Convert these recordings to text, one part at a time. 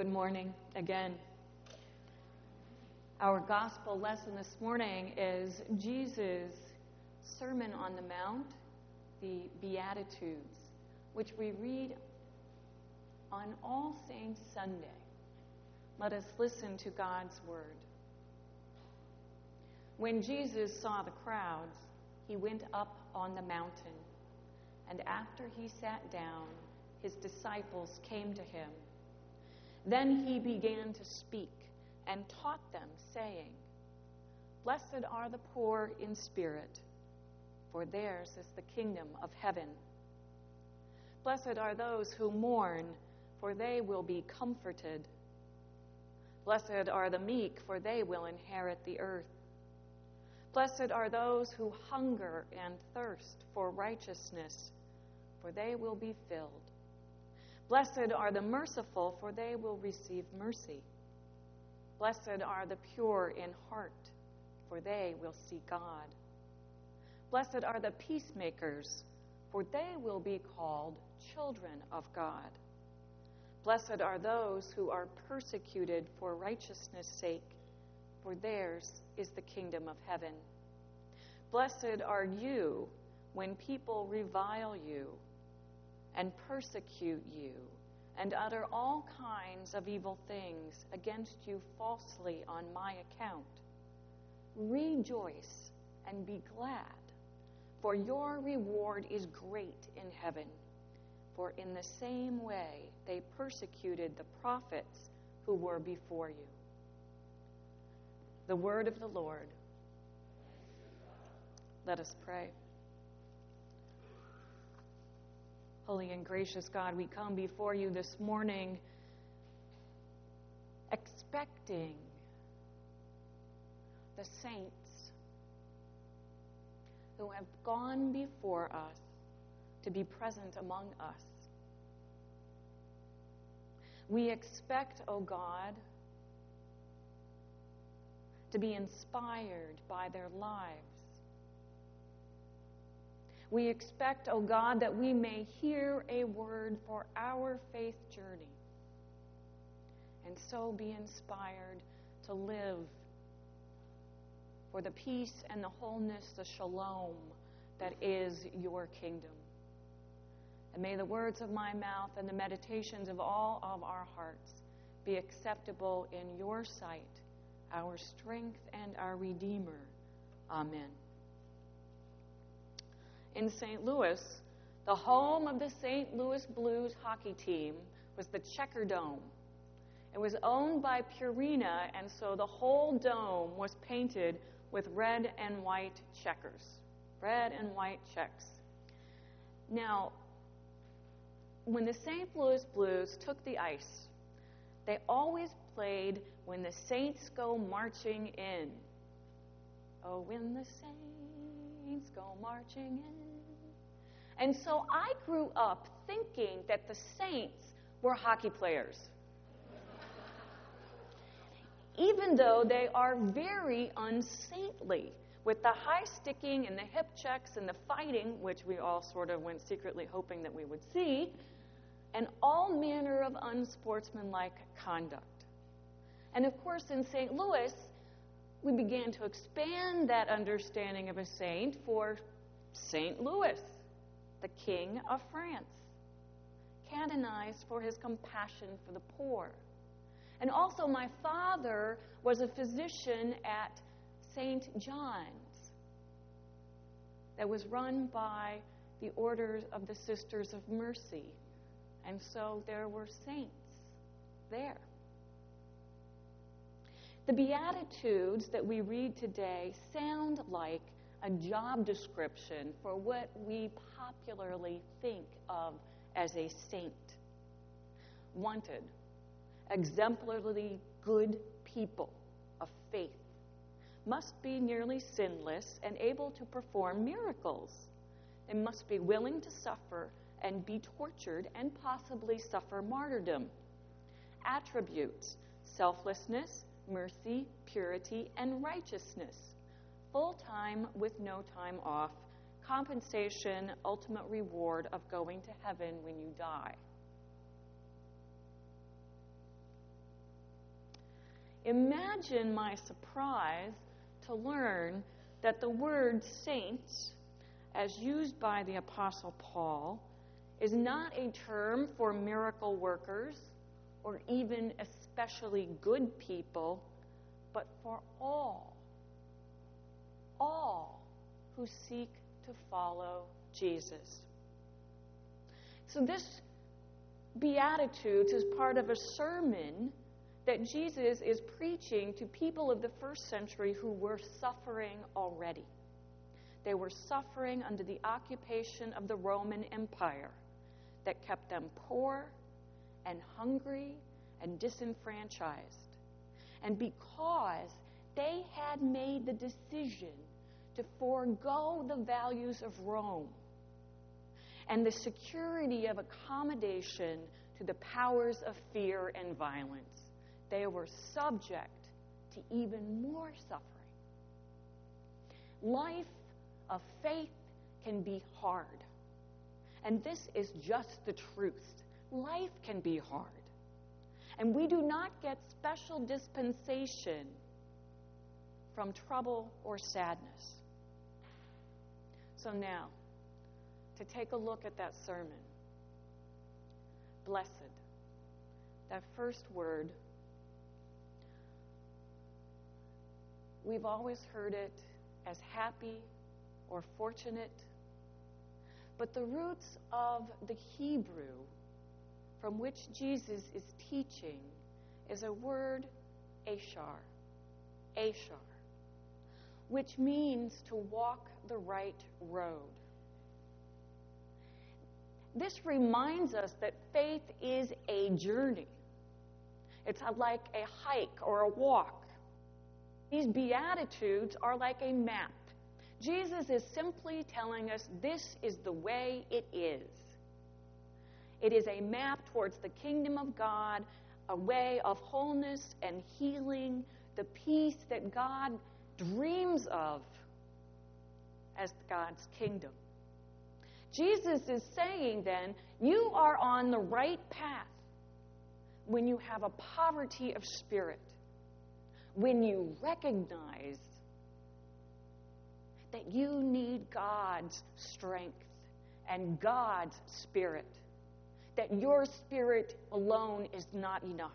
Good morning again. Our gospel lesson this morning is Jesus' Sermon on the Mount, the Beatitudes, which we read on All Saints Sunday. Let us listen to God's word. When Jesus saw the crowds, he went up on the mountain, and after he sat down, his disciples came to him. Then he began to speak and taught them, saying, Blessed are the poor in spirit, for theirs is the kingdom of heaven. Blessed are those who mourn, for they will be comforted. Blessed are the meek, for they will inherit the earth. Blessed are those who hunger and thirst for righteousness, for they will be filled. Blessed are the merciful, for they will receive mercy. Blessed are the pure in heart, for they will see God. Blessed are the peacemakers, for they will be called children of God. Blessed are those who are persecuted for righteousness' sake, for theirs is the kingdom of heaven. Blessed are you when people revile you and persecute you and utter all kinds of evil things against you falsely on my account. Rejoice and be glad, for your reward is great in heaven. For in the same way they persecuted the prophets who were before you. The word of the Lord. Let us pray. Holy and gracious God, we come before you this morning expecting the saints who have gone before us to be present among us. We expect, O oh God, to be inspired by their lives. We expect, O oh God, that we may hear a word for our faith journey and so be inspired to live for the peace and the wholeness, the shalom that is your kingdom. And may the words of my mouth and the meditations of all of our hearts be acceptable in your sight, our strength and our Redeemer. Amen. In St. Louis, the home of the St. Louis Blues hockey team was the Checkerdome. It was owned by Purina, and so the whole dome was painted with red and white checkers. Red and white checks. Now, when the St. Louis Blues took the ice, they always played When the Saints Go Marching In. Oh, when the saints go marching in. And so I grew up thinking that the saints were hockey players. Even though they are very unsaintly with the high sticking and the hip checks and the fighting, which we all sort of went secretly hoping that we would see, and all manner of unsportsmanlike conduct. And of course, in St. Louis, we began to expand that understanding of a saint for St. Louis, the King of France, canonized for his compassion for the poor. And also, my father was a physician at St. John's that was run by the Orders of the Sisters of Mercy. And so there were saints there. The Beatitudes that we read today sound like a job description for what we popularly think of as a saint. Wanted, exemplarily good people of faith, must be nearly sinless and able to perform miracles. They must be willing to suffer and be tortured and possibly suffer martyrdom. Attributes selflessness, mercy, purity, and righteousness. Full time with no time off. Compensation, ultimate reward of going to heaven when you die. Imagine my surprise to learn that the word saints, as used by the Apostle Paul, is not a term for miracle workers or even especially good people, but for all. All who seek to follow Jesus. So, this Beatitudes is part of a sermon that Jesus is preaching to people of the first century who were suffering already. They were suffering under the occupation of the Roman Empire that kept them poor and hungry and disenfranchised. And because they had made the decision to forego the values of Rome and the security of accommodation to the powers of fear and violence, they were subject to even more suffering. Life of faith can be hard. And this is just the truth. Life can be hard. And we do not get special dispensation from trouble or sadness. So now, to take a look at that sermon. Blessed. That first word, we've always heard it as happy or fortunate but the roots of the Hebrew from which Jesus is teaching is a word, ashar, ashar, which means to walk the right road. This reminds us that faith is a journey. It's like a hike or a walk. These Beatitudes are like a map. Jesus is simply telling us this is the way it is. It is a map towards the kingdom of God, a way of wholeness and healing, the peace that God dreams of as God's kingdom. Jesus is saying then, you are on the right path when you have a poverty of spirit, when you recognize that you need God's strength and God's spirit, that your spirit alone is not enough.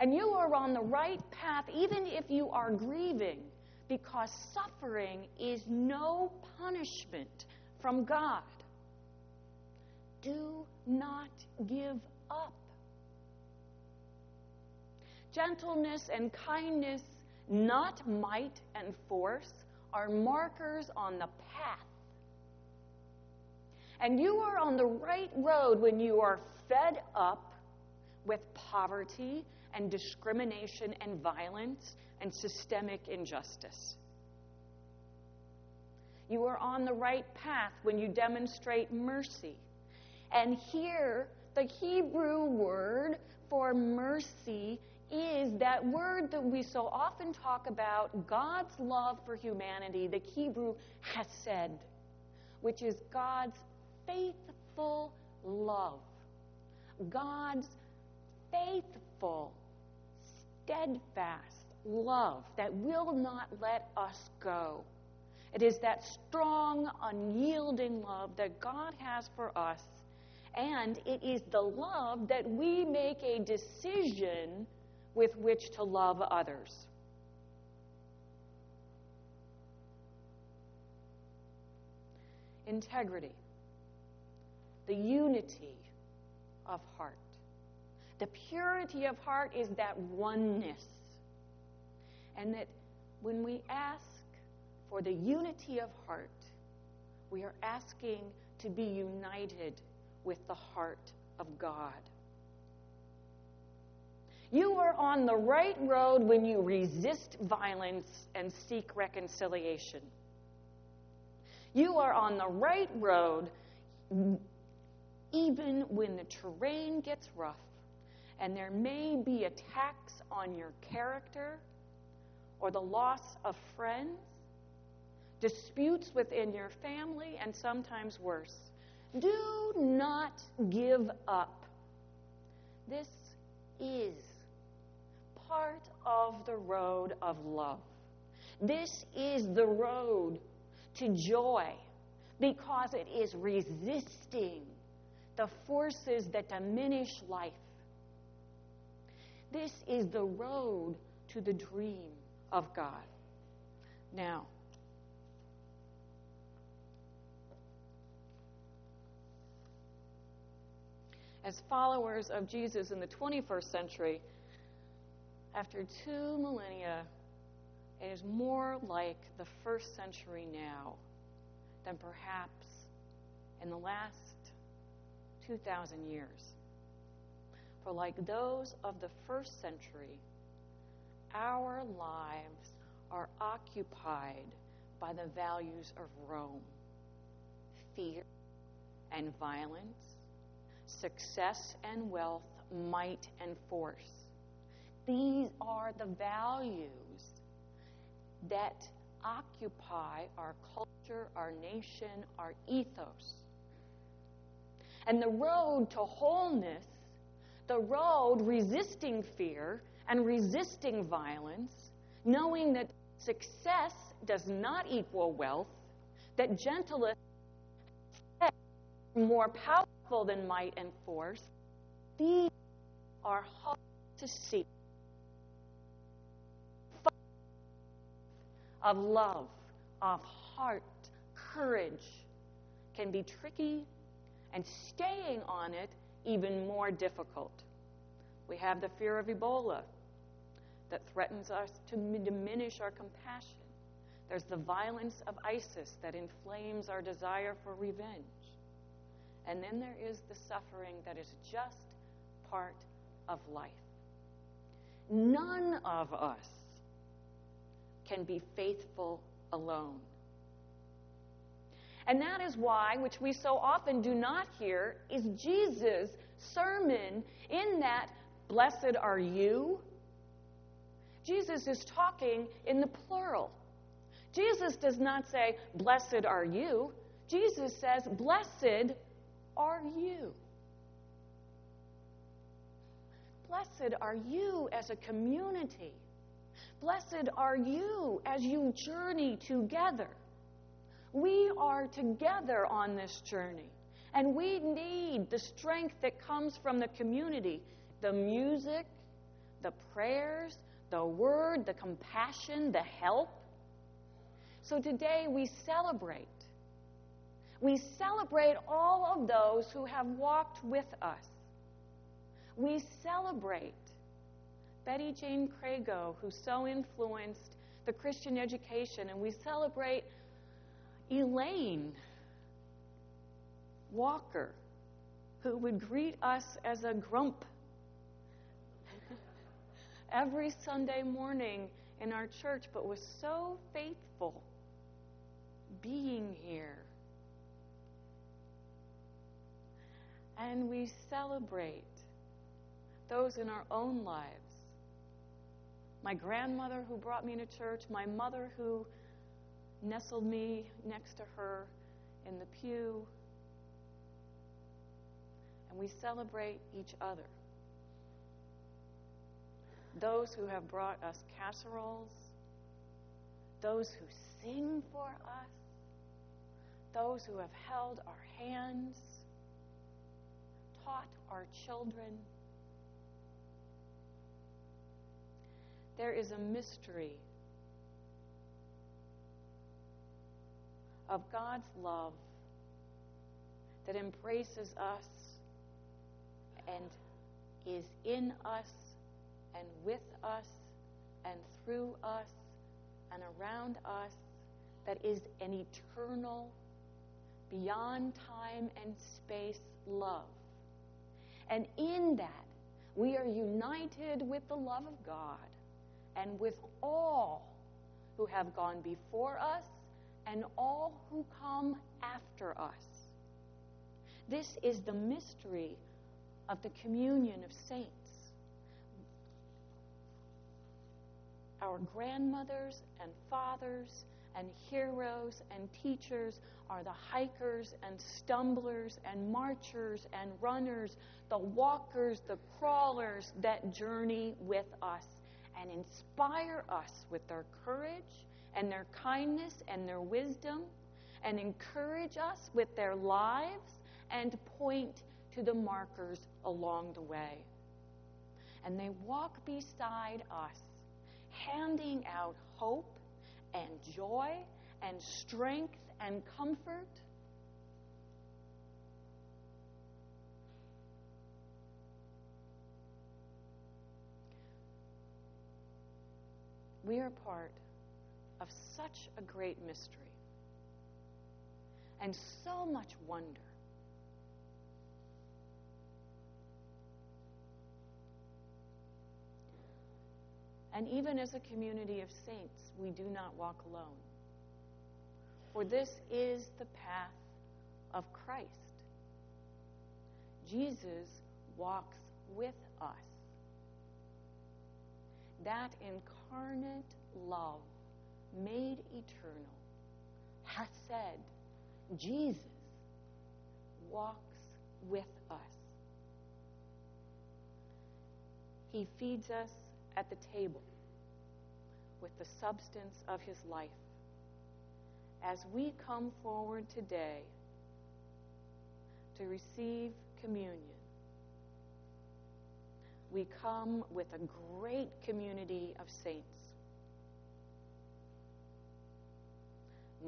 And you are on the right path, even if you are grieving, because suffering is no punishment from God. Do not give up. Gentleness and kindness not might and force, are markers on the path. And you are on the right road when you are fed up with poverty and discrimination and violence and systemic injustice. You are on the right path when you demonstrate mercy. And here, the Hebrew word for mercy is that word that we so often talk about, God's love for humanity, the Hebrew hesed, which is God's faithful love. God's faithful, steadfast love that will not let us go. It is that strong, unyielding love that God has for us. And it is the love that we make a decision with which to love others. Integrity, the unity of heart. The purity of heart is that oneness. And that when we ask for the unity of heart, we are asking to be united with the heart of God. You are on the right road when you resist violence and seek reconciliation. You are on the right road even when the terrain gets rough and there may be attacks on your character or the loss of friends, disputes within your family, and sometimes worse. Do not give up. This is part of the road of love. This is the road to joy because it is resisting the forces that diminish life. This is the road to the dream of God. Now, as followers of Jesus in the 21st century, after two millennia, it is more like the first century now than perhaps in the last 2,000 years. For, like those of the first century, our lives are occupied by the values of Rome fear and violence, success and wealth, might and force. These are the values that occupy our culture, our nation, our ethos. And the road to wholeness, the road resisting fear and resisting violence, knowing that success does not equal wealth, that gentleness is more powerful than might and force, these are hard to see. Of love, of heart, courage can be tricky and staying on it even more difficult. We have the fear of Ebola that threatens us to diminish our compassion. There's the violence of ISIS that inflames our desire for revenge. And then there is the suffering that is just part of life. None of us can be faithful alone. And that is why, which we so often do not hear, is Jesus' sermon in that, Blessed are you. Jesus is talking in the plural. Jesus does not say, Blessed are you. Jesus says, Blessed are you. Blessed are you as a community. Blessed are you as you journey together. We are together on this journey, and we need the strength that comes from the community the music, the prayers, the word, the compassion, the help. So today we celebrate. We celebrate all of those who have walked with us. We celebrate Betty Jane Crago, who so influenced the Christian education, and we celebrate Elaine Walker, who would greet us as a grump every Sunday morning in our church, but was so faithful being here. And we celebrate those in our own lives. My grandmother who brought me to church, my mother who nestled me next to her in the pew, and we celebrate each other. Those who have brought us casseroles, those who sing for us, those who have held our hands, taught our children. There is a mystery of God's love that embraces us and is in us and with us and through us and around us that is an eternal, beyond time and space love. And in that, we are united with the love of God and with all who have gone before us and all who come after us. This is the mystery of the communion of saints. Our grandmothers and fathers and heroes and teachers are the hikers and stumblers and marchers and runners, the walkers, the crawlers that journey with us. and inspire us with their courage and their kindness and their wisdom, and encourage us with their lives and point to the markers along the way. And they walk beside us, handing out hope and joy and strength and comfort. We are part of such a great mystery and so much wonder. And even as a community of saints, we do not walk alone. For this is the path of Christ. Jesus walks with us. That incarnate love, made eternal, hath said, Jesus walks with us. He feeds us at the table with the substance of his life. As we come forward today to receive communion, we come with a great community of saints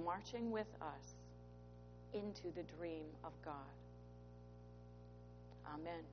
marching with us into the dream of God. Amen.